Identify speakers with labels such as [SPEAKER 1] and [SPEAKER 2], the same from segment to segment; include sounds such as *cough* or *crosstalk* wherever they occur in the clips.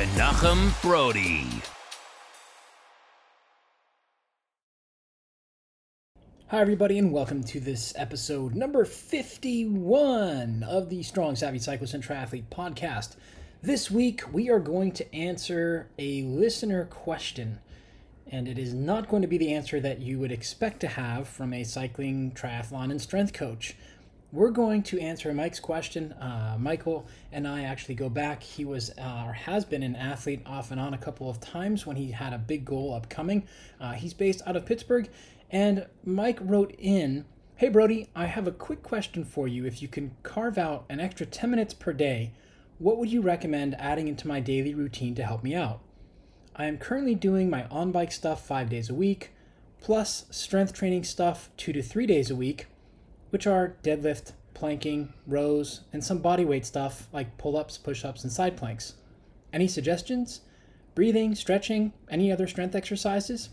[SPEAKER 1] Menachem Brodie.
[SPEAKER 2] Hi, everybody, and welcome to this episode number 51 of the Strong Savvy Cyclist and Triathlete podcast. This week, we are going to answer a listener question, and it is not going to be the answer that you would expect to have from a cycling, triathlon, and strength coach we're going to answer Mike's question. Uh, Michael and I actually go back. He was uh, or has been an athlete off and on a couple of times when he had a big goal upcoming. Uh, he's based out of Pittsburgh. And Mike wrote in Hey, Brodie, I have a quick question for you. If you can carve out an extra 10 minutes per day, what would you recommend adding into my daily routine to help me out? I am currently doing my on bike stuff five days a week, plus strength training stuff two to three days a week which are deadlift, planking, rows, and some bodyweight stuff like pull ups, push ups, and side planks. Any suggestions? Breathing, stretching, any other strength exercises?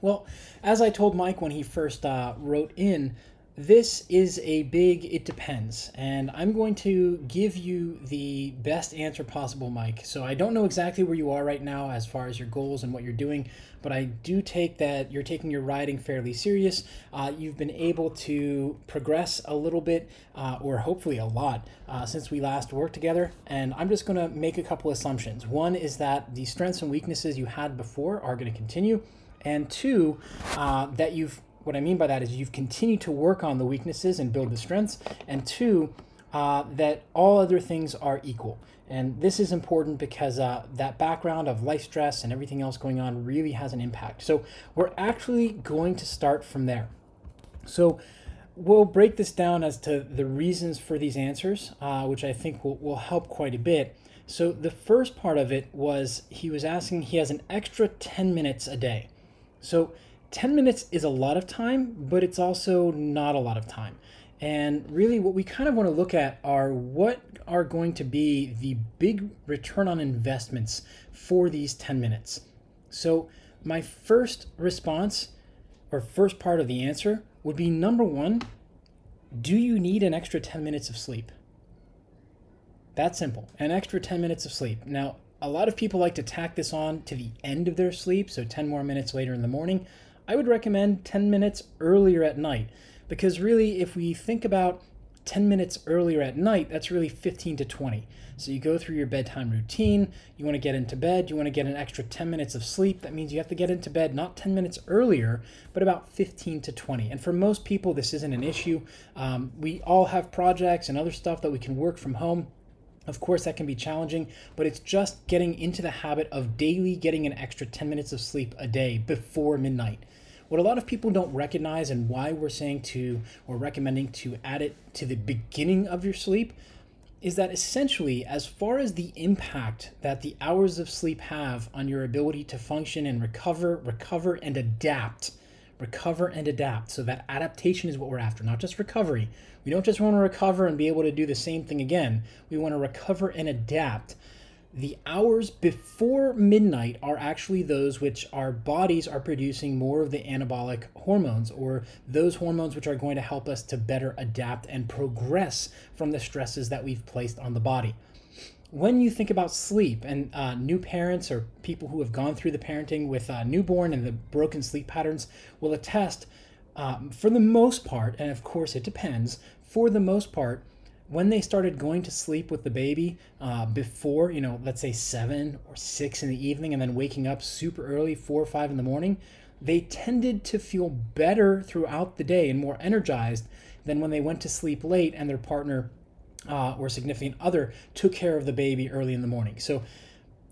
[SPEAKER 2] Well, as I told Mike when he first uh, wrote in, this is a big it depends and i'm going to give you the best answer possible mike. So i don't know exactly where you are right now as far as your goals and what you're doing but i do take that you're taking your riding fairly serious. Uh, you've been able to progress a little bit uh, or hopefully a lot uh, since we last worked together and i'm just going to make a couple assumptions. One is that the strengths and weaknesses you had before are going to continue and two uh, that you've what I mean by that is you've continued to work on the weaknesses and build the strengths, and two, uh, that all other things are equal. And this is important because uh, that background of life stress and everything else going on really has an impact. So we're actually going to start from there. So we'll break this down as to the reasons for these answers, uh, which I think will, will help quite a bit. So the first part of it was he was asking, he has an extra 10 minutes a day. So 10 minutes is a lot of time, but it's also not a lot of time. And really, what we kind of want to look at are what are going to be the big return on investments for these 10 minutes. So, my first response or first part of the answer would be number one, do you need an extra 10 minutes of sleep? That simple. An extra 10 minutes of sleep. Now, a lot of people like to tack this on to the end of their sleep, so 10 more minutes later in the morning. I would recommend 10 minutes earlier at night because really, if we think about 10 minutes earlier at night, that's really 15 to 20. So you go through your bedtime routine, you want to get into bed, you want to get an extra 10 minutes of sleep. That means you have to get into bed not 10 minutes earlier, but about 15 to 20. And for most people, this isn't an issue. Um, we all have projects and other stuff that we can work from home. Of course, that can be challenging, but it's just getting into the habit of daily getting an extra 10 minutes of sleep a day before midnight. What a lot of people don't recognize and why we're saying to or recommending to add it to the beginning of your sleep is that essentially, as far as the impact that the hours of sleep have on your ability to function and recover, recover and adapt, recover and adapt. So that adaptation is what we're after, not just recovery. We don't just want to recover and be able to do the same thing again. We want to recover and adapt the hours before midnight are actually those which our bodies are producing more of the anabolic hormones or those hormones which are going to help us to better adapt and progress from the stresses that we've placed on the body. When you think about sleep and uh, new parents or people who have gone through the parenting with a newborn and the broken sleep patterns will attest, um, for the most part, and of course it depends, for the most part, when they started going to sleep with the baby uh, before, you know, let's say seven or six in the evening, and then waking up super early, four or five in the morning, they tended to feel better throughout the day and more energized than when they went to sleep late and their partner uh, or significant other took care of the baby early in the morning. So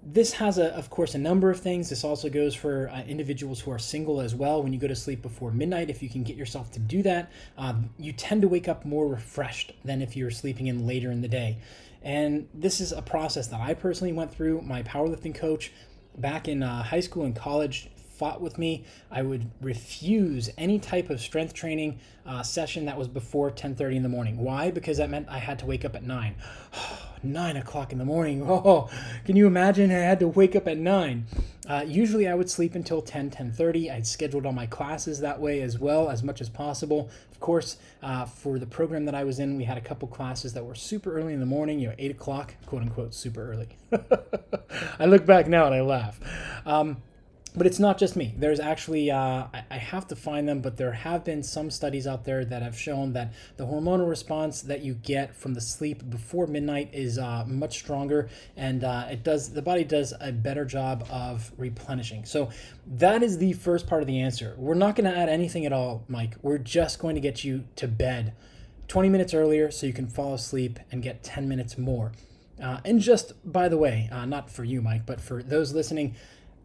[SPEAKER 2] this has a, of course a number of things. This also goes for uh, individuals who are single as well. When you go to sleep before midnight if you can get yourself to do that um, you tend to wake up more refreshed than if you're sleeping in later in the day. And this is a process that I personally went through. My powerlifting coach back in uh, high school and college fought with me. I would refuse any type of strength training uh, session that was before 10:30 in the morning. Why? Because that meant I had to wake up at nine. *sighs* nine o'clock in the morning. *laughs* Oh, can you imagine? I had to wake up at nine. Uh, usually I would sleep until 10, 10.30. I'd scheduled all my classes that way as well, as much as possible. Of course, uh, for the program that I was in, we had a couple classes that were super early in the morning, you know, 8 o'clock, quote unquote, super early. *laughs* I look back now and I laugh. Um, but it's not just me. There's actually, uh, I, I, have to find them, but there have been some studies out there that have shown that the hormonal response that you get from the sleep before midnight is uh, much stronger, and uh, it does the body does a better job of replenishing. So that is the first part of the answer. We're not going to add anything at all, Mike. We're just going to get you to bed 20 minutes earlier so you can fall asleep and get 10 minutes more. Uh, and just by the way, uh, not for you, Mike, but for those listening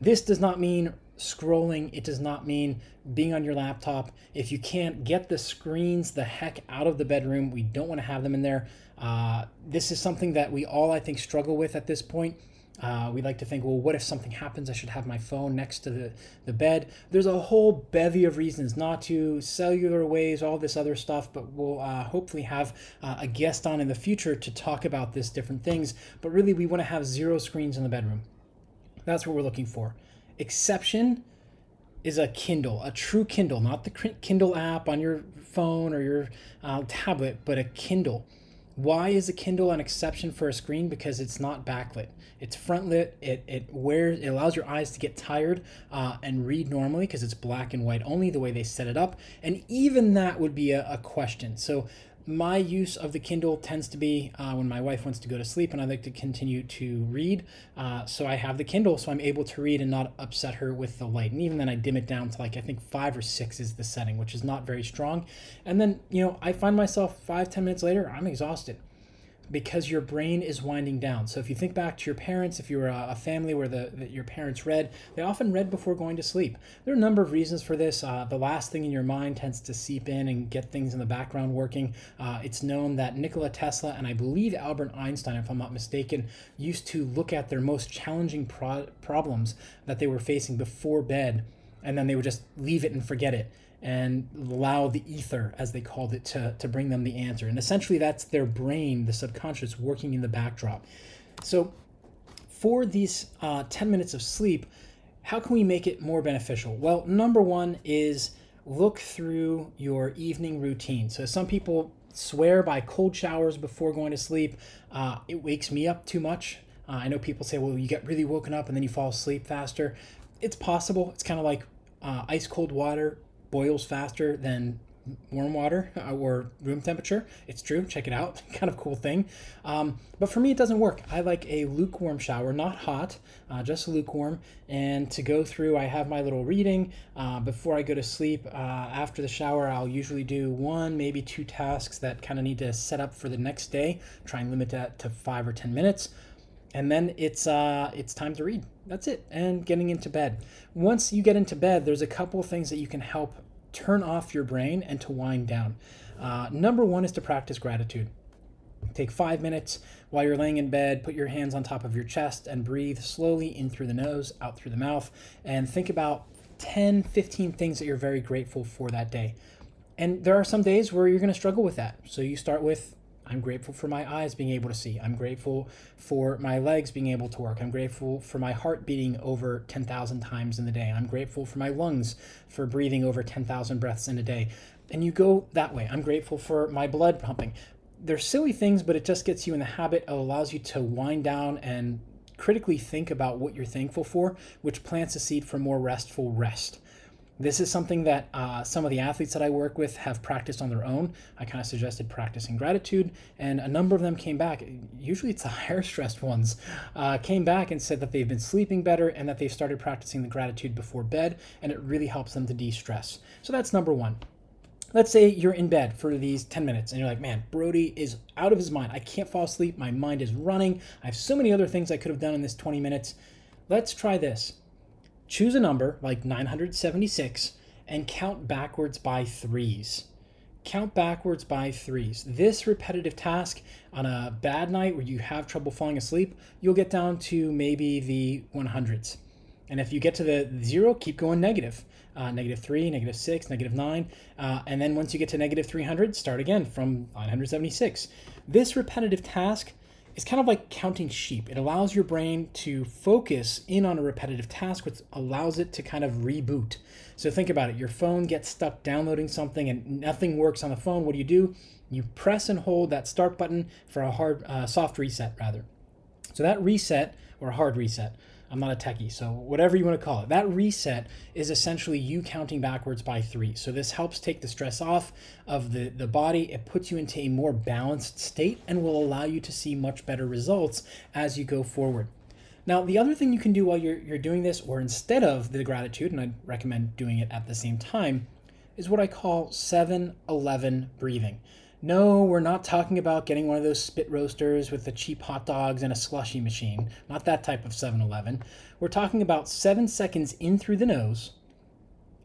[SPEAKER 2] this does not mean scrolling. It does not mean being on your laptop. If you can't get the screens the heck out of the bedroom, we don't want to have them in there. Uh, this is something that we all, I think, struggle with at this point. Uh, we like to think, well, what if something happens? I should have my phone next to the, the bed. There's a whole bevy of reasons not to, cellular ways, all this other stuff, but we'll uh, hopefully have uh, a guest on in the future to talk about this different things. But really, we want to have zero screens in the bedroom. That's what we're looking for. Exception is a Kindle, a true Kindle, not the Kindle app on your phone or your uh, tablet, but a Kindle. Why is a Kindle an exception for a screen? Because it's not backlit. It's front lit. It it wears it allows your eyes to get tired uh, and read normally because it's black and white only the way they set it up. And even that would be a, a question. So my use of the Kindle tends to be uh, when my wife wants to go to sleep and I like to continue to read. Uh, so I have the Kindle so I'm able to read and not upset her with the light. And even then, I dim it down to like I think five or six is the setting, which is not very strong. And then, you know, I find myself five, ten minutes later, I'm exhausted because your brain is winding down. So if you think back to your parents, if you were a, family where the, your parents read, they often read before going to sleep. There are a number of reasons for this. Uh, the last thing in your mind tends to seep in and get things in the background working. Uh, it's known that Nikola Tesla and I believe Albert Einstein, if I'm not mistaken, used to look at their most challenging pro- problems that they were facing before bed, and then they would just leave it and forget it and allow the ether, as they called it, to, to bring them the answer. And essentially, that's their brain, the subconscious, working in the backdrop. So, for these uh, 10 minutes of sleep, how can we make it more beneficial? Well, number one is look through your evening routine. So, some people swear by cold showers before going to sleep. Uh, it wakes me up too much. Uh, I know people say, well, you get really woken up and then you fall asleep faster. It's possible. It's kind of like uh, ice cold water boils faster than warm water uh, or room temperature. It's true. Check it out. *laughs* kind of cool thing. Um, but for me, it doesn't work. I like a lukewarm shower, not hot, uh, just lukewarm. And to go through, I have my little reading uh, before I go to sleep. Uh, after the shower, I'll usually do one, maybe two tasks that kind of need to set up for the next day. Try and limit that to five or ten minutes and then it's uh, it's time to read. That's it, and getting into bed. Once you get into bed, there's a couple of things that you can help turn off your brain and to wind down. Uh, number one is to practice gratitude. Take five minutes while you're laying in bed, put your hands on top of your chest and breathe slowly in through the nose, out through the mouth, and think about 10, 15 things that you're very grateful for that day. And there are some days where you're going to struggle with that. So you start with I'm grateful for my eyes being able to see. I'm grateful for my legs being able to work. I'm grateful for my heart beating over 10,000 times in the day. I'm grateful for my lungs for breathing over 10,000 breaths in a day. And you go that way. I'm grateful for my blood pumping. They're silly things, but it just gets you in the habit. It allows you to wind down and critically think about what you're thankful for, which plants a seed for more restful rest. This is something that uh, some of the athletes that I work with have practiced on their own. I kind of suggested practicing gratitude, and a number of them came back. Usually, it's the *laughs* higher stressed ones, uh, came back and said that they've been sleeping better and that they've started practicing the gratitude before bed, and it really helps them to de stress. So, that's number one. Let's say you're in bed for these 10 minutes and you're like, man, Brodie is out of his mind. I can't fall asleep. My mind is running. I have so many other things I could have done in this 20 minutes. Let's try this choose a number like 976 and count backwards by threes. count backwards by threes. This repetitive task on a bad night where you have trouble falling asleep, you'll get down to maybe the 100s. And if you get to the zero, keep going negative. Uh, negative 3, negative 6, negative 9. Uh, and then once you get to negative 300, start again from 976. This repetitive task is kind of like counting sheep. It allows your brain to focus in on a repetitive task, which allows it to kind of reboot. So think about it. Your phone gets stuck downloading something and nothing works on the phone. What do you do? You press and hold that start button for a hard, uh, soft reset, rather. So that reset, or hard reset, I'm not a techie, so whatever you want to call it. That reset is essentially you counting backwards by three. So this helps take the stress off of the, the body. It puts you into a more balanced state and will allow you to see much better results as you go forward. Now, the other thing you can do while you're, you're doing this, or instead of the gratitude, and I'd recommend doing it at the same time, is what I call 7 11 breathing. No, we're not talking about getting one of those spit roasters with the cheap hot dogs and a slushy machine. Not that type of 7 Eleven. We're talking about seven seconds in through the nose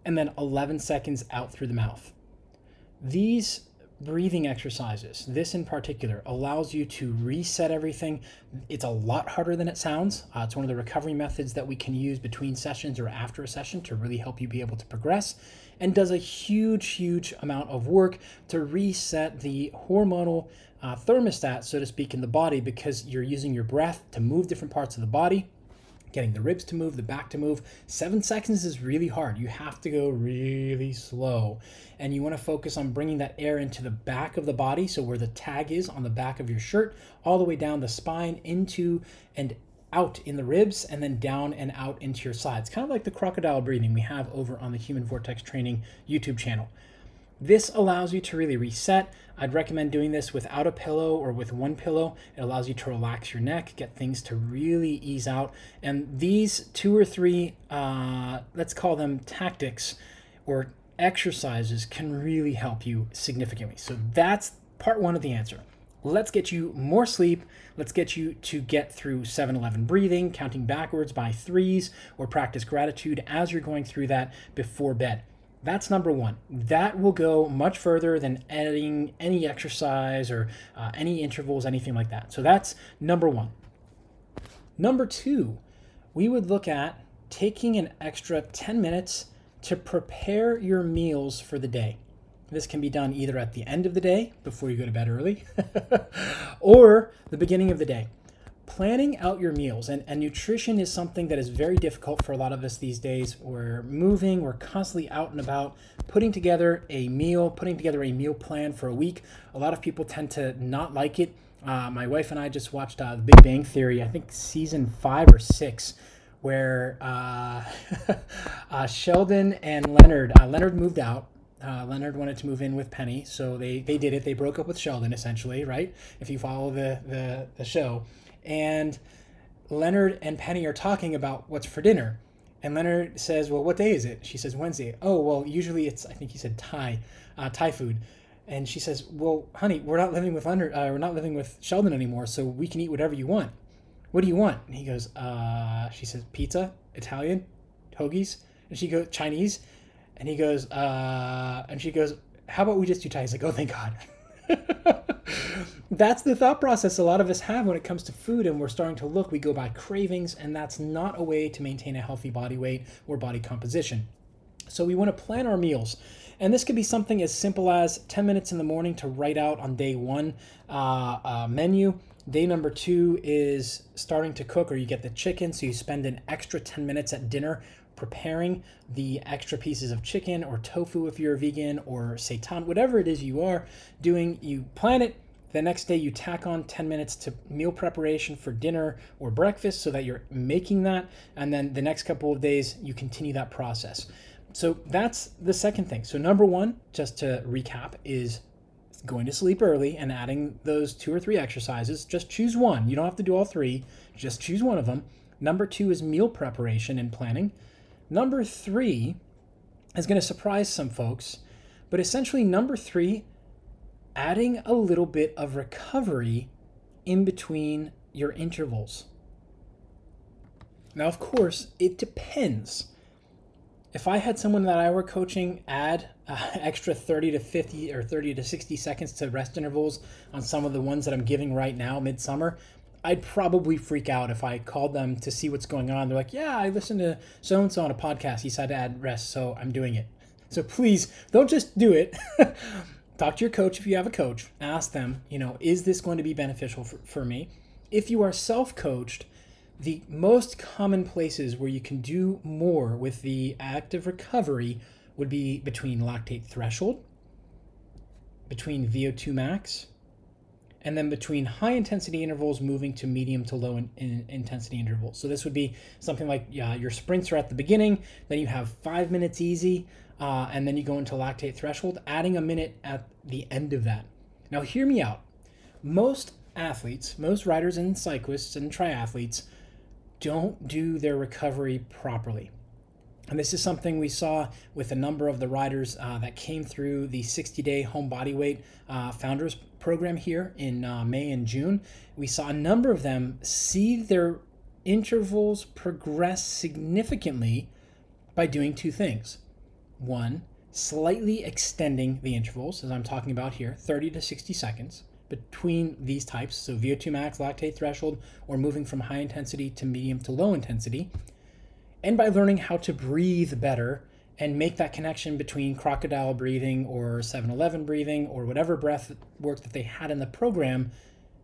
[SPEAKER 2] and then 11 seconds out through the mouth. These breathing exercises, this in particular, allows you to reset everything. It's a lot harder than it sounds. Uh, it's one of the recovery methods that we can use between sessions or after a session to really help you be able to progress and does a huge, huge amount of work to reset the hormonal uh, thermostat, so to speak, in the body because you're using your breath to move different parts of the body getting the ribs to move, the back to move. Seven seconds is really hard. You have to go really slow. And you want to focus on bringing that air into the back of the body, so where the tag is on the back of your shirt, all the way down the spine into and out in the ribs and then down and out into your sides. Kind of like the crocodile breathing we have over on the Human Vortex Training YouTube channel. This allows you to really reset. I'd recommend doing this without a pillow or with one pillow. It allows you to relax your neck, get things to really ease out. And these two or three, uh, let's call them tactics or exercises, can really help you significantly. So that's part one of the answer. Let's get you more sleep. Let's get you to get through 7 11 breathing, counting backwards by threes, or practice gratitude as you're going through that before bed. That's number one. That will go much further than adding any exercise or uh, any intervals, anything like that. So that's number one. Number two, we would look at taking an extra 10 minutes to prepare your meals for the day. This can be done either at the end of the day before you go to bed early *laughs* or the beginning of the day. Planning out your meals and, and nutrition is something that is very difficult for a lot of us these days. We're moving we're constantly out and about putting together a meal putting together a meal plan for a week. A lot of people tend to not like it. Uh, my wife and i just watched uh, the big bang theory i think season five or six where uh, *laughs* uh sheldon and leonard uh, leonard moved out uh, Leonard wanted to move in with Penny, so they, they did it. They broke up with Sheldon, essentially, right? If you follow the, the, the show and Leonard and Penny are talking about what's for dinner. And Leonard says, "Well, what day is it?" She says, "Wednesday." Oh, well, usually it's I think he said Thai, uh, Thai food. And she says, "Well, honey, we're not living with Leonard. Uh, we're not living with Sheldon anymore, so we can eat whatever you want. What do you want?" And he goes, uh, "She says pizza, Italian, hoagies." And she goes, "Chinese," and he goes, uh, and she goes, "How about we just do Thai?" He's like, "Oh, thank God." *laughs* that's the thought process a lot of us have when it comes to food and we're starting to look we go by cravings and that's not a way to maintain a healthy body weight or body composition so we want to plan our meals and this could be something as simple as 10 minutes in the morning to write out on day one uh, uh, menu day number two is starting to cook or you get the chicken so you spend an extra 10 minutes at dinner preparing the extra pieces of chicken or tofu if you're a vegan or seitan, whatever it is you are doing, you plan it. The next day, you tack on 10 minutes to meal preparation for dinner or breakfast so that you're making that. And then the next couple of days, you continue that process. So that's the second thing. So, number one, just to recap, is going to sleep early and adding those two or three exercises. Just choose one. You don't have to do all three, just choose one of them. Number two is meal preparation and planning. Number three is going to surprise some folks, but essentially, number three, adding a little bit of recovery in between your intervals. Now, of course, it depends. if I had someone that I were coaching add uh, *laughs* extra 30 to 50 or 30 to 60 seconds to rest intervals on some of the ones that I'm giving right now, midsummer, I'd probably freak out if I called them to see what's going on. They're like, yeah, I listened to so and so on a podcast. He said to add rest, so I'm doing it. *laughs* So please don't just do it. *laughs* Talk to your coach if you have a coach. Ask them, you know, is this going to be beneficial for, for me? If you are self coached, the most common places where you can do more with the active recovery would be between lactate threshold, between VO2 max, and then between high intensity intervals moving to medium to low in, in intensity intervals. So this would be something like yeah, your sprints are at the beginning, then you have five minutes easy, uh, and then you go into lactate threshold, adding a minute at the end of that. Now, hear me out. Most athletes, most riders and cyclists and triathletes don't do their recovery properly. And this is something we saw with a number of the riders uh, that came through the 60 day home body weight uh, founders program here in uh, May and June. We saw a number of them see their intervals progress significantly by doing two things. One, slightly extending the intervals, as I'm talking about here, 30 to 60 seconds between these types, so VO2 max, lactate threshold, or moving from high intensity to medium to low intensity and by learning how to breathe better and make that connection between crocodile breathing or 7-Eleven breathing or whatever breath work that they had in the program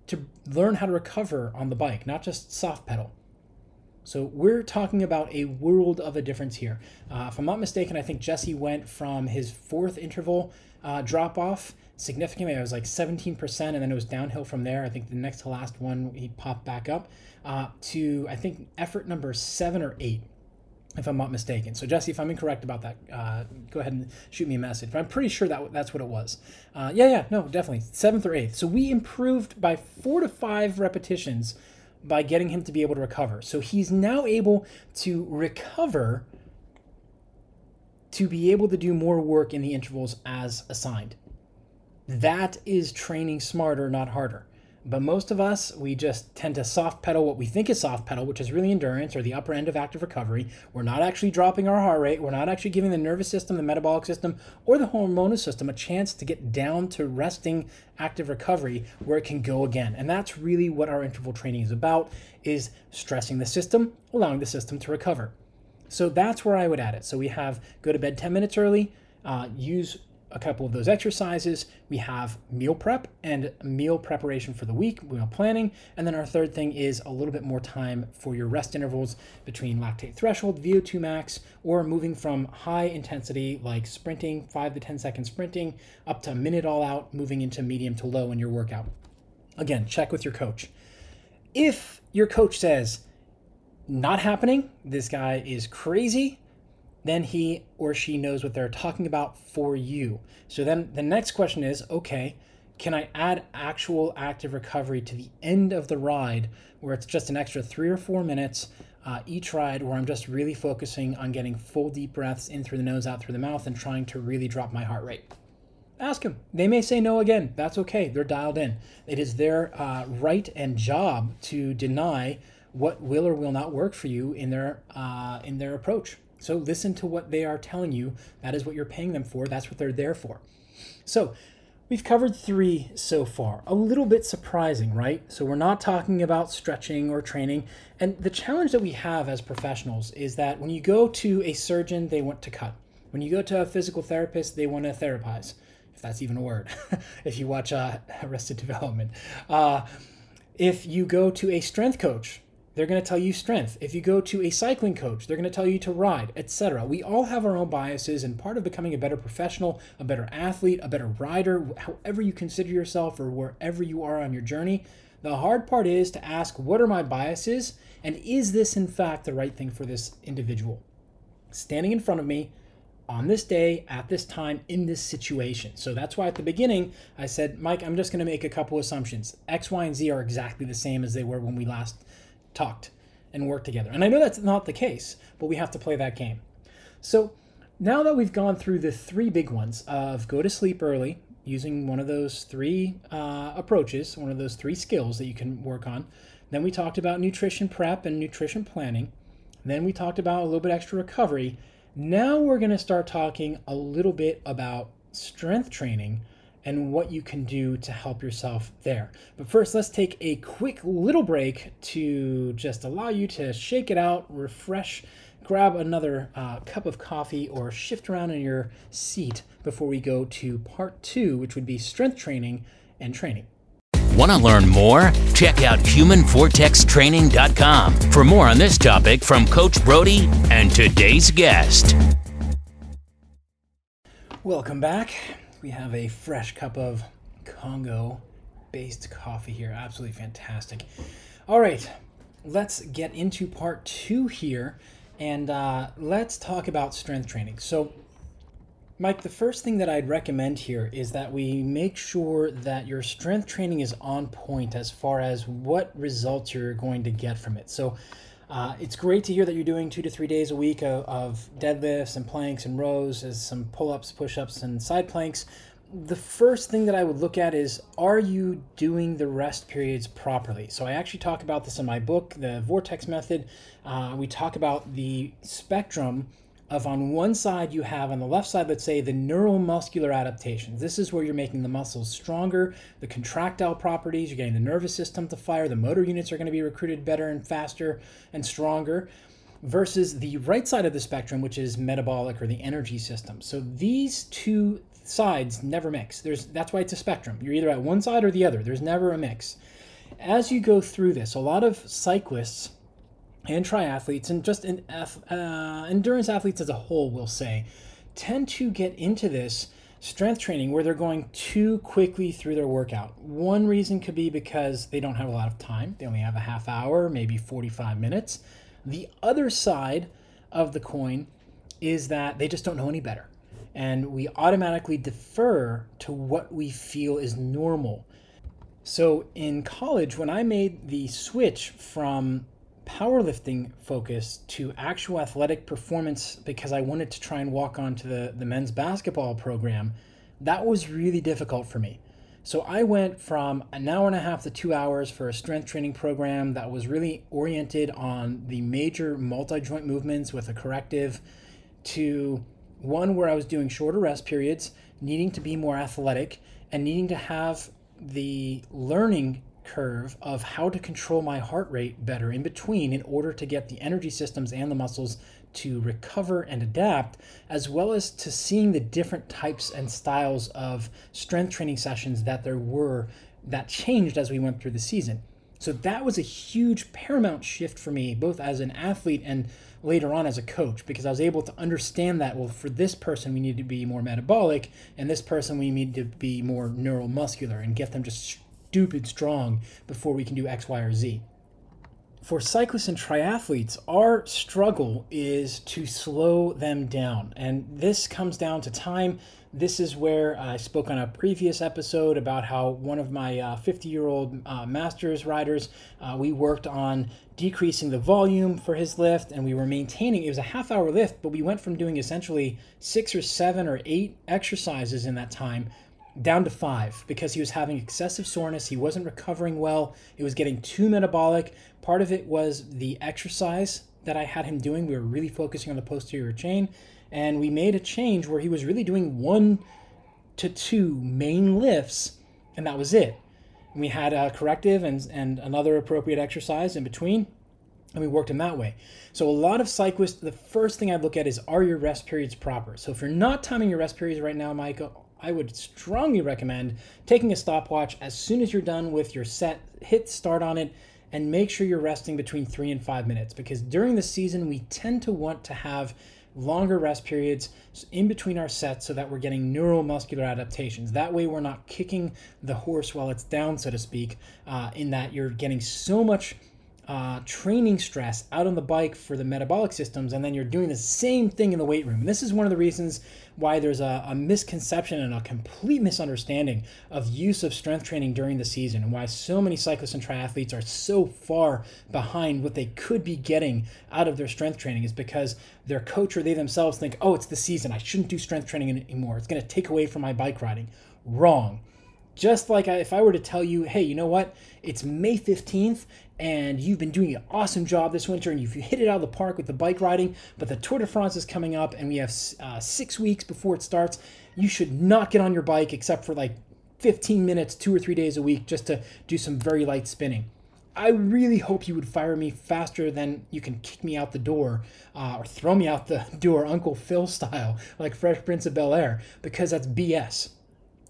[SPEAKER 2] to learn how to recover on the bike, not just soft pedal. So we're talking about a world of a difference here. Uh, if I'm not mistaken, I think Jesse went from his fourth interval uh, drop off significantly. It was like 17%, and then it was downhill from there. I think the next to last one he popped back up uh, to I think effort number seven or eight if I'm not mistaken. So Jesse, if I'm incorrect about that, uh, go ahead and shoot me a message. But I'm pretty sure that that's what it was. Uh, yeah, yeah, no, definitely seventh or eighth. So we improved by four to five repetitions by getting him to be able to recover. So he's now able to recover to be able to do more work in the intervals as assigned. That is training smarter, not harder. But most of us, we just tend to soft pedal what we think is soft pedal, which is really endurance or the upper end of active recovery. We're not actually dropping our heart rate. We're not actually giving the nervous system, the metabolic system, or the hormonal system a chance to get down to resting active recovery where it can go again. And that's really what our interval training is about is stressing the system, allowing the system to recover. So that's where I would add it. So we have go to bed 10 minutes early, uh, use a couple of those exercises. We have meal prep and meal preparation for the week, meal planning. And then our third thing is a little bit more time for your rest intervals between lactate threshold, VO2 max, or moving from high intensity like sprinting, five to 10 second sprinting, up to a minute all out, moving into medium to low in your workout. Again, check with your coach. If your coach says, not happening, this guy is crazy, then he or she knows what they're talking about for you. So then the next question is okay, can I add actual active recovery to the end of the ride where it's just an extra three or four minutes uh, each ride where I'm just really focusing on getting full deep breaths in through the nose, out through the mouth, and trying to really drop my heart rate? Ask them. They may say no again. That's okay. They're dialed in. It is their uh, right and job to deny what will or will not work for you in their uh, in their approach. So listen to what they are telling you. That is what you're paying them for. That's what they're there for. So we've covered three so far. A little bit surprising, right? So we're not talking about stretching or training. And the challenge that we have as professionals is that when you go to a surgeon, they want to cut. When you go to a physical therapist, they want to therapize, if that's even a word, *laughs* if you watch uh, *laughs* Arrested Development. Uh, if you go to a strength coach, they're going to tell you strength. If you go to a cycling coach, they're going to tell you to ride, etc. We all have our own biases, and part of becoming a better professional, a better athlete, a better rider, however you consider yourself or wherever you are on your journey, the hard part is to ask, what are my biases? And is this in fact the right thing for this individual? Standing in front of me on this day, at this time, in this situation. So that's why at the beginning I said, Mike, I'm just going to make a couple assumptions. X, Y, and Z are exactly the same as they were when we last talked and worked together. And I know that's not the case, but we have to play that game. So now that we've gone through the three big ones of go to sleep early, using one of those three uh, approaches, one of those three skills that you can work on. Then we talked about nutrition prep and nutrition planning. Then we talked about a little bit extra recovery. Now we're going to start talking a little bit about strength training and what you can do to help yourself there. But first, let's take a quick little break to just allow you to shake it out, refresh, grab another uh, cup of coffee, or shift around in your seat before we go to part two, which would be strength training and training.
[SPEAKER 1] Want to learn more? Check out humanvortextraining.com for more on this topic from Coach Brodie and today's guest.
[SPEAKER 2] Welcome back. We have a fresh cup of Congo based coffee here. Absolutely fantastic. All right, let's get into part two here and uh, let's talk about strength training. So, Mike, the first thing that I'd recommend here is that we make sure that your strength training is on point as far as what results you're going to get from it. So, uh, it's great to hear that you're doing two to three days a week of, of deadlifts and planks and rows, as some pull ups, push ups, and side planks. The first thing that I would look at is are you doing the rest periods properly? So, I actually talk about this in my book, The Vortex Method. Uh, we talk about the spectrum of on one side you have on the left side let's say the neuromuscular adaptations. This is where you're making the muscles stronger the contractile properties you're getting the nervous system to fire the motor units are going to be recruited better and faster and stronger versus the right side of the spectrum which is metabolic or the energy system. So these two sides never mix. There's that's why it's a spectrum. You're either at one side or the other. There's never a mix. As you go through this a lot of cyclists and triathletes and just in, uh, endurance athletes as a whole will say tend to get into this strength training where they're going too quickly through their workout. One reason could be because they don't have a lot of time. They only have a half hour, maybe 45 minutes. The other side of the coin is that they just don't know any better. And we automatically defer to what we feel is normal. So in college, when I made the switch from powerlifting focus to actual athletic performance because I wanted to try and walk on to the, the men's basketball program, that was really difficult for me. So I went from an hour and a half to two hours for a strength training program that was really oriented on the major multi joint movements with a corrective to one where I was doing shorter rest periods, needing to be more athletic, and needing to have the learning curve of how to control my heart rate better in between in order to get the energy systems and the muscles to recover and adapt, as well as to seeing the different types and styles of strength training sessions that there were that changed as we went through the season. So that was a huge paramount shift for me, both as an athlete and later on as a coach, because I was able to understand that, well, for this person, we need to be more metabolic, and this person, we need to be more neuromuscular and get them just stupid strong before we can do X, Y, or Z. For cyclists and triathletes, our struggle is to slow them down. And this comes down to time. This is where I spoke on a previous episode about how one of my 50 uh, year old uh, masters riders, uh, we worked on decreasing the volume for his lift and we were maintaining it was a half hour lift but we went from doing essentially six or seven or eight exercises in that time down to five because he was having excessive soreness. He wasn't recovering well. It was getting too metabolic. Part of it was the exercise that I had him doing. We were really focusing on the posterior chain, and we made a change where he was really doing one to two main lifts, and that was it. And we had a corrective and, and another appropriate exercise in between, and we worked him that way. So a lot of cyclists, the first thing I look at is are your rest periods proper? So if you're not timing your rest periods right now, Michael, I would strongly recommend taking a stopwatch as soon as you're done with your set, hit start on it, and make sure you're resting between three and five minutes because during the season, we tend to want to have longer rest periods in between our sets so that we're getting neuromuscular adaptations. That way, we're not kicking the horse while it's down, so to speak, uh, in that you're getting so much uh, training stress out on the bike for the metabolic systems, and then you're doing the same thing in the weight room. And this is one of the reasons why there's a, a, misconception and a complete misunderstanding of use of strength training during the season, and why so many cyclists and triathletes are so far behind what they could be getting out of their strength training is because their coach or they themselves think, oh, it's the season, I shouldn't do strength training anymore. It's going to take away from my bike riding. Wrong Just like I, if I were to tell you, hey, you know what? It's May 15th and you've been doing an awesome job this winter and you've hit it out of the park with the bike riding, but the Tour de France is coming up and we have uh, six weeks before it starts. You should not get on your bike except for like 15 minutes, two or three days a week, just to do some very light spinning. I really hope you would fire me faster than you can kick me out the door uh, or throw me out the *laughs* door, Uncle Phil style, like Fresh Prince of Bel Air, because that's BS.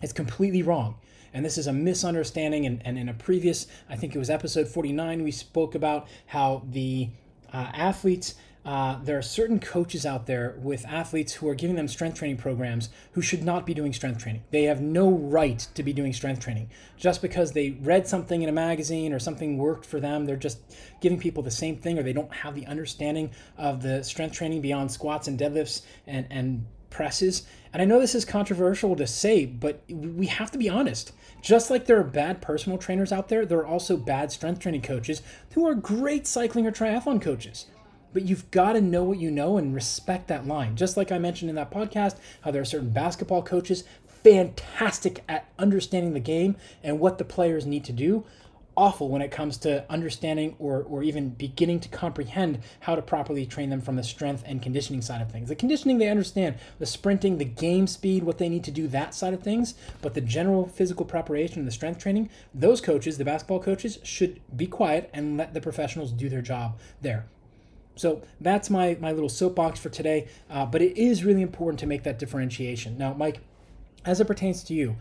[SPEAKER 2] It's completely wrong. And this is a misunderstanding. And, and in a previous, I think it was episode 49, we spoke about how the uh, athletes, uh, there are certain coaches out there with athletes who are giving them strength training programs who should not be doing strength training. They have no right to be doing strength training. Just because they read something in a magazine or something worked for them, they're just giving people the same thing or they don't have the understanding of the strength training beyond squats and deadlifts and, and presses. And I know this is controversial to say, but we have to be honest. Just like there are bad personal trainers out there, there are also bad strength training coaches who are great cycling or triathlon coaches. But you've got to know what you know and respect that line. Just like I mentioned in that podcast, how there are certain basketball coaches fantastic at understanding the game and what the players need to do awful when it comes to understanding or, or even beginning to comprehend how to properly train them from the strength and conditioning side of things. The conditioning, they understand the sprinting, the game speed, what they need to do, that side of things. But the general physical preparation and the strength training, those coaches, the basketball coaches, should be quiet and let the professionals do their job there. So that's my, my little soapbox for today. Uh, but it is really important to make that differentiation. Now, Mike, as it pertains to you,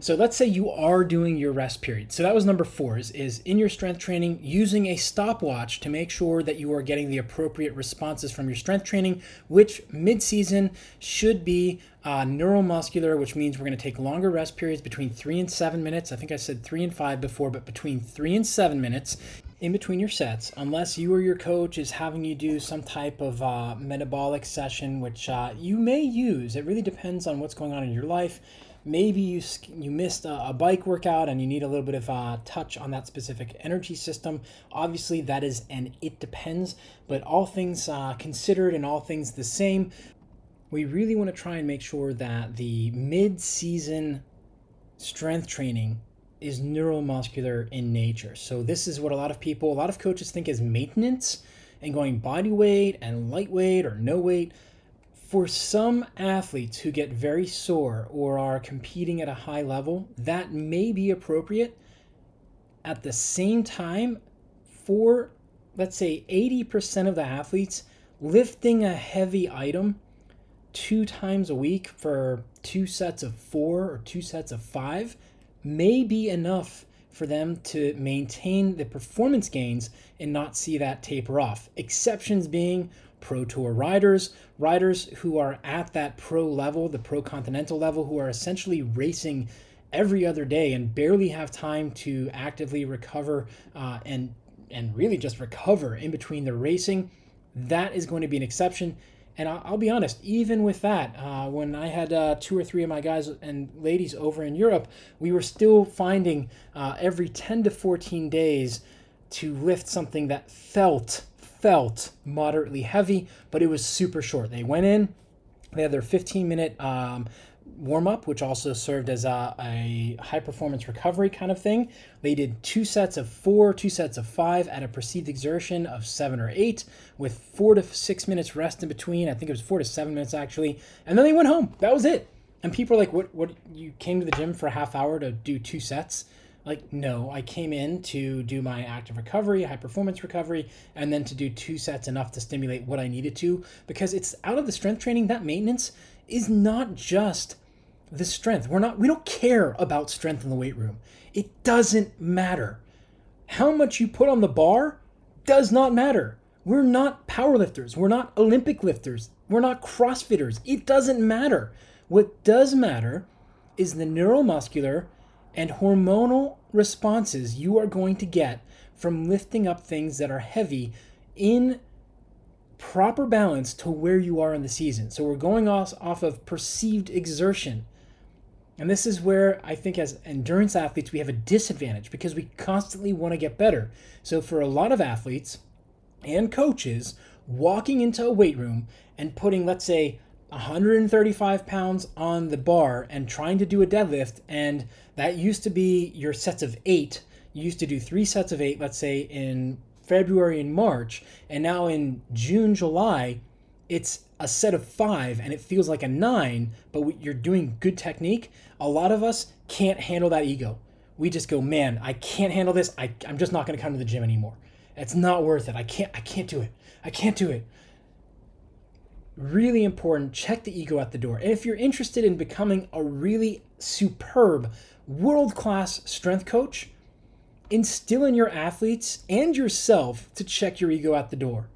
[SPEAKER 2] so let's say you are doing your rest period. So that was number four is, is in your strength training, using a stopwatch to make sure that you are getting the appropriate responses from your strength training, which mid-season should be uh, neuromuscular, which means we're going to take longer rest periods between three and seven minutes. I think I said three and five before, but between three and seven minutes in between your sets, unless you or your coach is having you do some type of uh, metabolic session, which uh, you may use. It really depends on what's going on in your life maybe you you missed a, a, bike workout and you need a little bit of uh, touch on that specific energy system. Obviously that is and it depends but all things uh, considered and all things the same we really want to try and make sure that the mid-season strength training is neuromuscular in nature. So this is what a lot of people a lot of coaches think is maintenance and going body weight and lightweight or no weight for some athletes who get very sore or are competing at a high level, that may be appropriate. At the same time, for let's say 80% of the athletes, lifting a heavy item two times a week for two sets of four or two sets of five may be enough for them to maintain the performance gains and not see that taper off. Exceptions being pro tour riders, riders who are at that pro level, the pro continental level, who are essentially racing every other day and barely have time to actively recover uh, and and really just recover in between the racing. That is going to be an exception. And I'll, I'll be honest, even with that, uh, when I had uh, two or three of my guys and ladies over in Europe, we were still finding uh, every 10 to 14 days to lift something that felt felt moderately heavy, but it was super short. They went in, they had their 15 minute um, warm up, which also served as a, a, high performance recovery kind of thing. They did two sets of four, two sets of five at a perceived exertion of seven or eight, with four to six minutes rest in between. I think it was four to seven minutes actually. And then they went home. That was it. And people are like, what, what, you came to the gym for a half hour to do two sets? Like, no, I came in to do my active recovery, high performance recovery, and then to do two sets enough to stimulate what I needed to. Because it's out of the strength training, that maintenance is not just the strength. We're not, we don't care about strength in the weight room. It doesn't matter. How much you put on the bar does not matter. We're not powerlifters. We're not Olympic lifters. We're not CrossFitters. It doesn't matter. What does matter is the neuromuscular and hormonal responses you are going to get from lifting up things that are heavy in proper balance to where you are in the season. So we're going off, off of perceived exertion. And this is where I think, as endurance athletes, we have a disadvantage because we constantly want to get better. So, for a lot of athletes and coaches, walking into a weight room and putting, let's say, 135 pounds on the bar and trying to do a deadlift, and that used to be your sets of eight. You used to do three sets of eight, let's say in February and March, and now in June, July, it's a set of five and it feels like a nine, but you're doing good technique. A lot of us can't handle that ego. We just go, man, I can't handle this. I, I'm just not going to come to the gym anymore. It's not worth it. I can't. I can't do it. I can't do it really important. Check the ego at the door. And if you're interested in becoming a really superb, world class strength coach, instill in your athletes and yourself to check your ego at the door.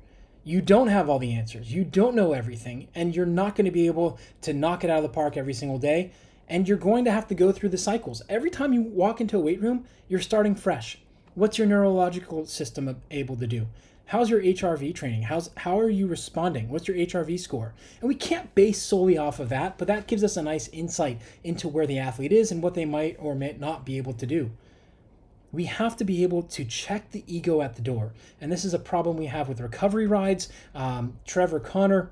[SPEAKER 2] You don't have all the answers, you don't know everything, and you're not going to be able to knock it out of the park every single day. And you're going to have to go through the cycles. Every time you walk into a weight room, you're starting fresh. What's your neurological system able to do? How's your HRV training? How's how are you responding? What's your HRV score? And we can't base solely off of that, but that gives us a nice insight into where the athlete is and what they might or may not be able to do. We have to be able to check the ego at the door, and this is a problem we have with recovery rides. Um, Trevor Connor.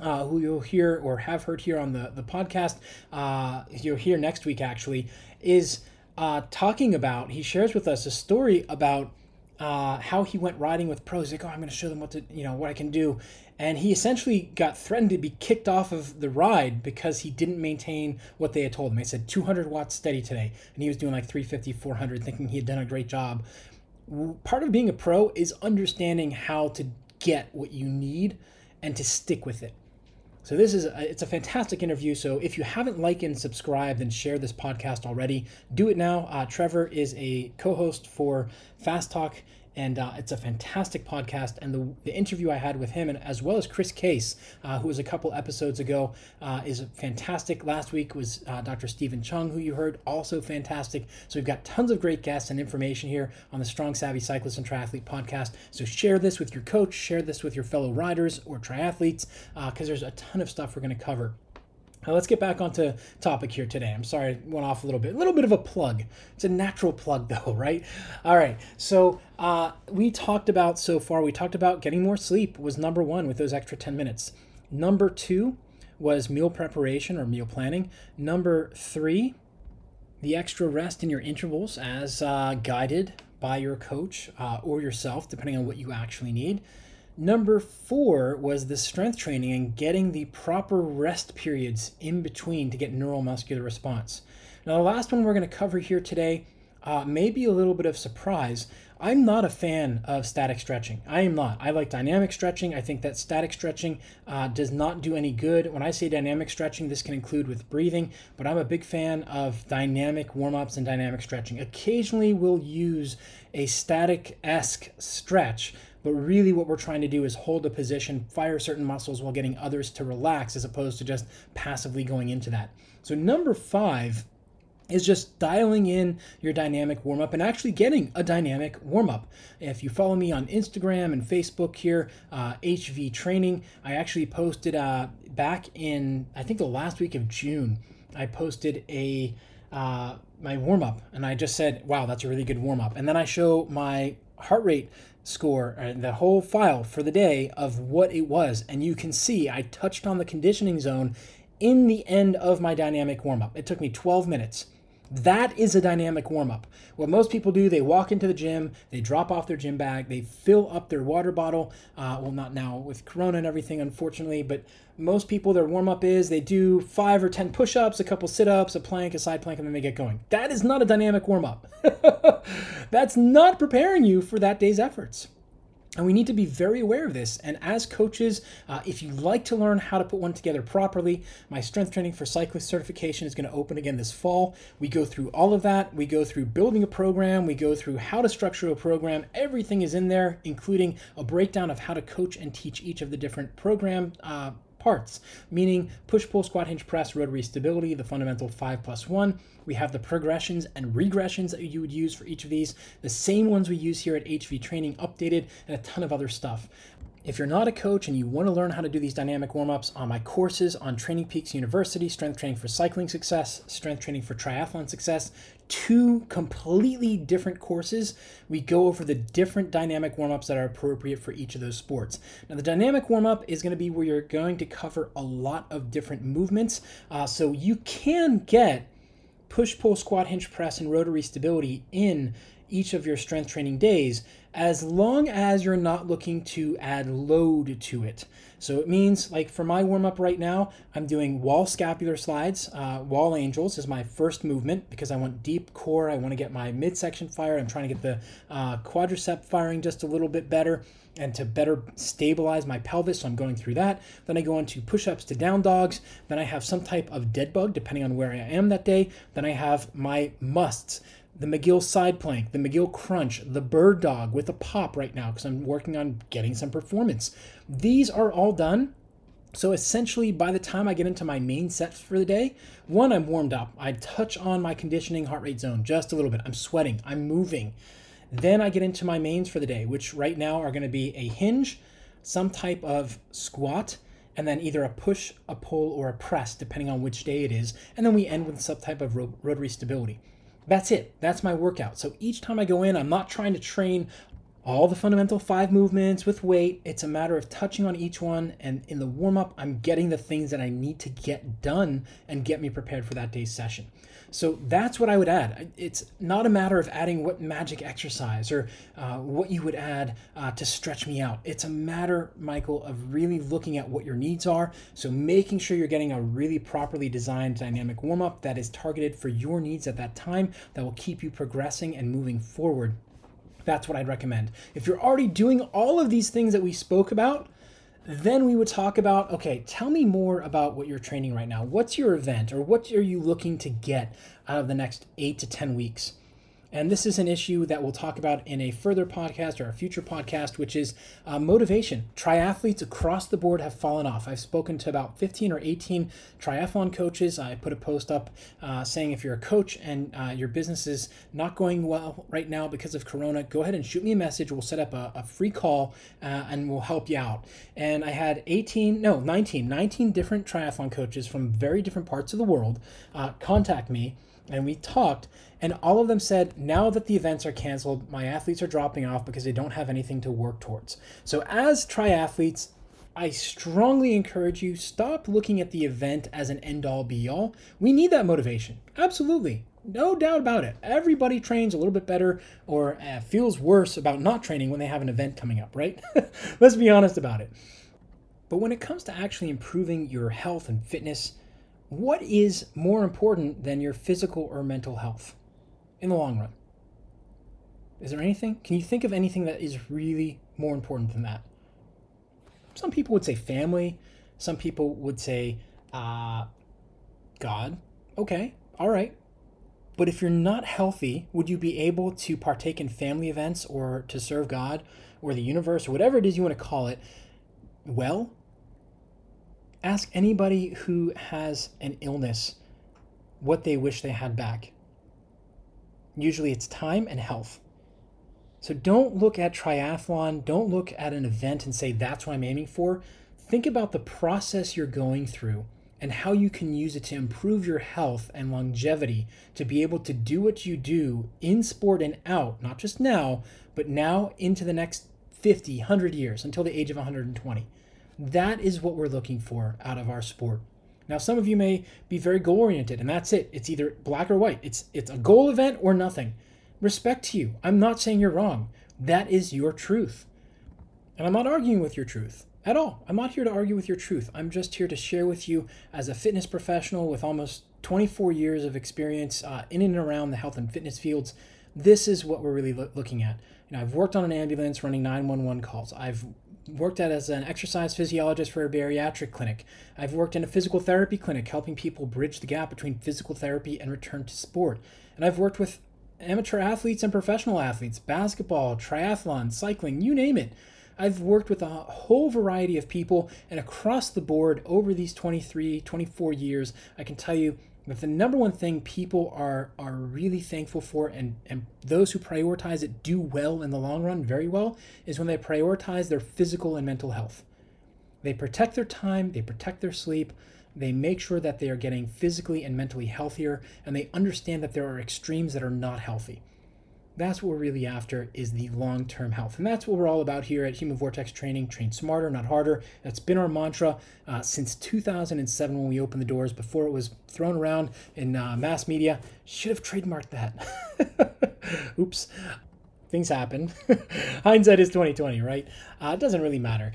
[SPEAKER 2] Uh, who you'll hear or have heard here on the, the podcast, uh, you'll hear next week actually, is uh, talking about, he shares with us a story about uh, how he went riding with pros. Like, oh, I'm going to show them what to, you know, what I can do. And he essentially got threatened to be kicked off of the ride because he didn't maintain what they had told him. They said 200 watts steady today, and he was doing like 350, 400, thinking he had done a great job. Part of being a pro is understanding how to get what you need and to stick with it. So this is a, it's a fantastic interview. So if you haven't liked and subscribed and shared this podcast already, do it now. Uh, Trevor is a co-host for Fast Talk and uh, it's a fantastic podcast. And the, the interview I had with him, and as well as Chris Case, uh, who was a couple episodes ago, uh, is fantastic. Last week was uh, Dr. Stephen Cheung, who you heard, also fantastic. So we've got tons of great guests and information here on the Strong Savvy Cyclist and Triathlete podcast. So share this with your coach, share this with your fellow riders or triathletes, because uh, there's a ton of stuff we're going to cover. Now let's get back onto topic here today. I'm sorry I went off a little bit. A little bit of a plug. It's a natural plug *laughs* though, right? All right. So uh, we talked about so far. We talked about getting more sleep was number one with those extra 10 minutes. Number two was meal preparation or meal planning. Number three, the extra rest in your intervals as uh, guided by your coach uh, or yourself, depending on what you actually need. Number four was the strength training and getting the proper rest periods in between to get neuromuscular response. Now, the last one we're going to cover here today uh, may be a little bit of surprise. I'm not a fan of static stretching. I am not. I like dynamic stretching. I think that static stretching uh, does not do any good. When I say dynamic stretching, this can include with breathing, but I'm a big fan of dynamic warm ups and dynamic stretching. Occasionally, we'll use a static esque stretch but really, what we're trying to do is hold a position, fire certain muscles while getting others to relax, as opposed to just passively going into that. So, number five is just dialing in your dynamic warm up and actually getting a dynamic warm up. If you follow me on Instagram and Facebook here, uh, HV Training, I actually posted uh, back in, I think the last week of June, I posted a uh, my warm up and I just said, wow, that's a really good warm up. And then I show my heart rate score uh, the whole file for the day of what it was. And you can see I touched on the conditioning zone in the end of my dynamic warm up. It took me 12 minutes. That is a dynamic warm up. What most people do, they walk into the gym, they drop off their gym bag, they fill up their water bottle. Uh, well, not now with Corona and everything, unfortunately, but most people, their warm up is they do five or 10 push ups, a couple sit ups, a plank, a side plank, and then they get going. That is not a dynamic warm up. *laughs* That's not preparing you for that day's efforts. And we need to be very aware of this. And as coaches, uh, if you'd like to learn how to put one together properly, my strength training for cyclist certification is going to open again this fall. We go through all of that. We go through building a program. We go through how to structure a program. Everything is in there, including a breakdown of how to coach and teach each of the different program uh, parts, meaning push, pull, squat, hinge, press, rotary stability, the fundamental 5 plus 1. We have the progressions and regressions that you would use for each of these, the same ones we use here at HV Training, updated, and a ton of other stuff. If you're not a coach and you want to learn how to do these dynamic warm ups on my courses on Training Peaks University, Strength Training for Cycling Success, Strength Training for Triathlon Success, two completely different courses, we go over the different dynamic warm ups that are appropriate for each of those sports. Now, the dynamic warm up is going to be where you're going to cover a lot of different movements. Uh, so you can get push pull squat hinge press and rotary stability in each of your strength training days as long as you're not looking to add load to it. So it means, like for my warm up right now, I'm doing wall scapular slides. Uh, wall angels is my first movement because I want deep core. I want to get my midsection fired. I'm trying to get the uh, quadricep firing just a little bit better and to better stabilize my pelvis. So I'm going through that. Then I go into push ups to down dogs. Then I have some type of dead bug depending on where I am that day. Then I have my musts the McGill side plank, the McGill crunch, the bird dog with a pop right now because I'm working on getting some performance. These are all done. So essentially, by the time I get into my main sets for the day, one, I'm warmed up. I touch on my conditioning heart rate zone just a little bit. I'm sweating, I'm moving. Then I get into my mains for the day, which right now are going to be a hinge, some type of squat, and then either a push, a pull, or a press, depending on which day it is. And then we end with some type of rotary stability. That's it. That's my workout. So each time I go in, I'm not trying to train all the fundamental five movements with weight. It's a matter of touching on each one. And in the warm up, I'm getting the things that I need to get done and get me prepared for that day's session. So that's what I would add. It's not a matter of adding what magic exercise or uh, what you would add uh, to stretch me out. It's a matter, Michael, of really looking at what your needs are. So making sure you're getting a really properly designed dynamic warm up that is targeted for your needs at that time that will keep you progressing and moving forward. That's what I'd recommend. If you're already doing all of these things that we spoke about, then we would talk about okay, tell me more about what you're training right now. What's your event or what are you looking to get out of the next eight to 10 weeks? And this is an issue that we'll talk about in a further podcast or a future podcast, which is uh, motivation. Triathletes across the board have fallen off. I've spoken to about 15 or 18 triathlon coaches. I put a post up uh, saying if you're a coach and uh, your business is not going well right now because of Corona, go ahead and shoot me a message. We'll set up a, a free call uh, and we'll help you out. And I had 18, no, 19, 19 different triathlon coaches from very different parts of the world uh, contact me and we talked and all of them said now that the events are canceled my athletes are dropping off because they don't have anything to work towards. So as triathletes i strongly encourage you stop looking at the event as an end all be all we need that motivation. Absolutely. No doubt about it. Everybody trains a little bit better or uh, feels worse about not training when they have an event coming up right? *laughs* Let's be honest about it. But when it comes to actually improving your health and fitness what is more important than your physical or mental health in the long run? Is there anything? Can you think of anything that is really more important than that? Some people would say family. Some people would say uh, God. Okay, all right. But if you're not healthy, would you be able to partake in family events or to serve God or the universe or whatever it is you want to call it well? Ask anybody who has an illness what they wish they had back. Usually it's time and health. So don't look at triathlon, don't look at an event and say that's what I'm aiming for. Think about the process you're going through and how you can use it to improve your health and longevity to be able to do what you do in sport and out, not just now, but now into the next 50, 100 years until the age of 120. That is what we're looking for out of our sport. Now, some of you may be very goal oriented, and that's it. It's either black or white. It's it's a goal event or nothing. Respect to you. I'm not saying you're wrong. That is your truth. And I'm not arguing with your truth at all. I'm not here to argue with your truth. I'm just here to share with you as a fitness professional with almost 24 years of experience uh, in and around the health and fitness fields. This is what we're really lo- looking at. You know, I've worked on an ambulance running 911 calls. I've worked at as an exercise physiologist for a bariatric clinic. I've worked in a physical therapy clinic helping people bridge the gap between physical therapy and return to sport. And I've worked with amateur athletes and professional athletes, basketball, triathlon, cycling, you name it. I've worked with a whole variety of people, and across the board over these 23, 24 years, I can tell you But the number one thing people are are really thankful for and, and those who prioritize it do well in the long run, very well, is when they prioritize their physical and mental health. They protect their time, they protect their sleep, they make sure that they are getting physically and mentally healthier, and they understand that there are extremes that are not healthy. That's what we're really after is the long-term health. And that's what we're all about here at Human Vortex Training, train smarter, not harder. That's been our mantra uh, since 2007 when we opened the doors, before it was thrown around in uh, mass media. Should have trademarked that. *laughs* Oops. Things happen. *laughs* Hindsight is 2020, right? Uh, it doesn't really matter.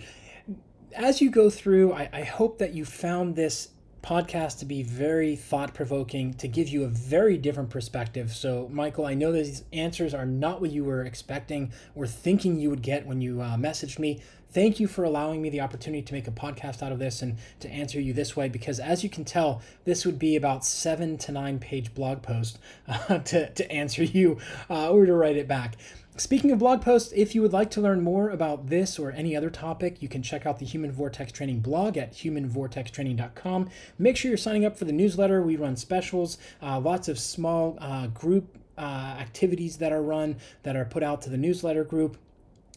[SPEAKER 2] As you go through, I, I hope that you found this podcast to be very thought provoking, to give you a very different perspective. So, Michael, I know these answers are not what you were expecting or thinking you would get when you uh, messaged me. Thank you for allowing me the opportunity to make a podcast out of this and to answer you this way because, as you can tell, this would be about seven to nine page blog post *laughs* uh, to, to answer you uh, or to write it back. Speaking of blog posts, if you would like to learn more about this or any other topic, you can check out the Human Vortex Training blog at humanvortextraining.com. Make sure you're signing up for the newsletter. We run specials, uh, lots of small uh, group uh, activities that are run that are put out to the newsletter group.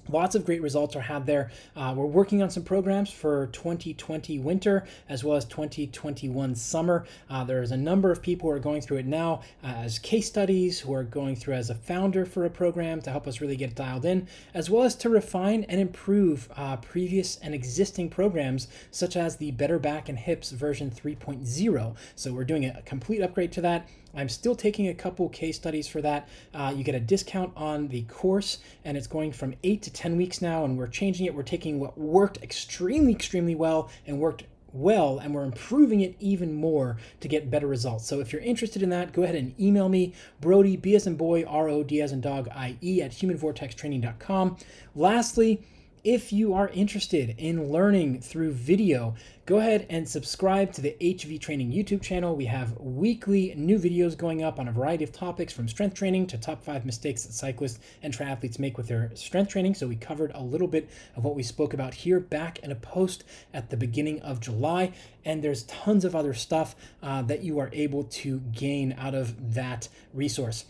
[SPEAKER 2] Lots of great results are had there. Uh, we're working on some programs for 2020 winter as well as 2021 summer. Uh, there's a number of people who are going through it now uh, as case studies, who are going through as a founder for a program to help us really get dialed in, as well as to refine and improve uh, previous and existing programs, such as the Better Back and Hips version 3.0. So we're doing a complete upgrade to that. I'm still taking a couple case studies for that. Uh, you get a discount on the course, and it's going from eight to 10 weeks now, and we're changing it. We're taking what worked extremely, extremely well and worked well and we're improving it even more to get better results. So if you're interested in that, go ahead and email me, Brodie, B as in boy, R O D as in dog, I E at humanvortextraining.com. Lastly, if you are interested in learning through video, go ahead and subscribe to the HV Training YouTube channel. We have weekly new videos going up on a variety of topics from strength training to top five mistakes that cyclists and triathletes make with their strength training. So we covered a little bit of what we spoke about here back in a post at the beginning of July. And there's tons of other stuff uh, that you are able to gain out of that resource.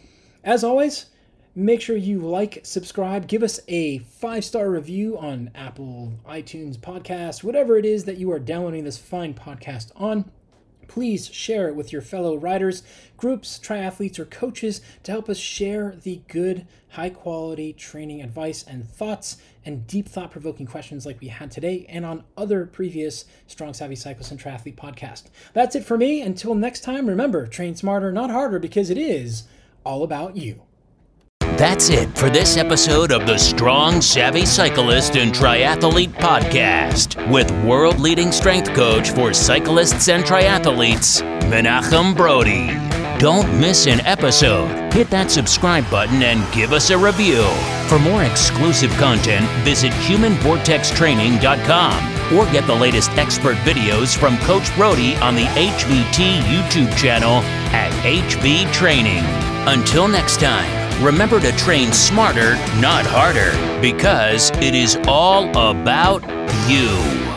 [SPEAKER 2] As always, Make sure you like, subscribe, give us a five star review on Apple, iTunes, podcast, whatever it is that you are downloading this fine podcast on. Please share it with your fellow riders, groups, triathletes, or coaches to help us share the good, high quality training advice and thoughts and deep thought provoking questions like we had today and on other previous Strong Savvy Cyclist and Triathlete podcast. That's it for me. Until next time, remember train smarter, not harder, because it is all about you.
[SPEAKER 1] That's it for this episode of the Strong Savvy Cyclist and Triathlete Podcast with world leading strength coach for cyclists and triathletes, Menachem Brodie. Don't miss an episode. Hit that subscribe button and give us a review. For more exclusive content, visit humanvortextraining.com or get the latest expert videos from Coach Brodie on the HVT YouTube channel at HV Training. Until next time remember to train smarter, not harder, because it is all about you.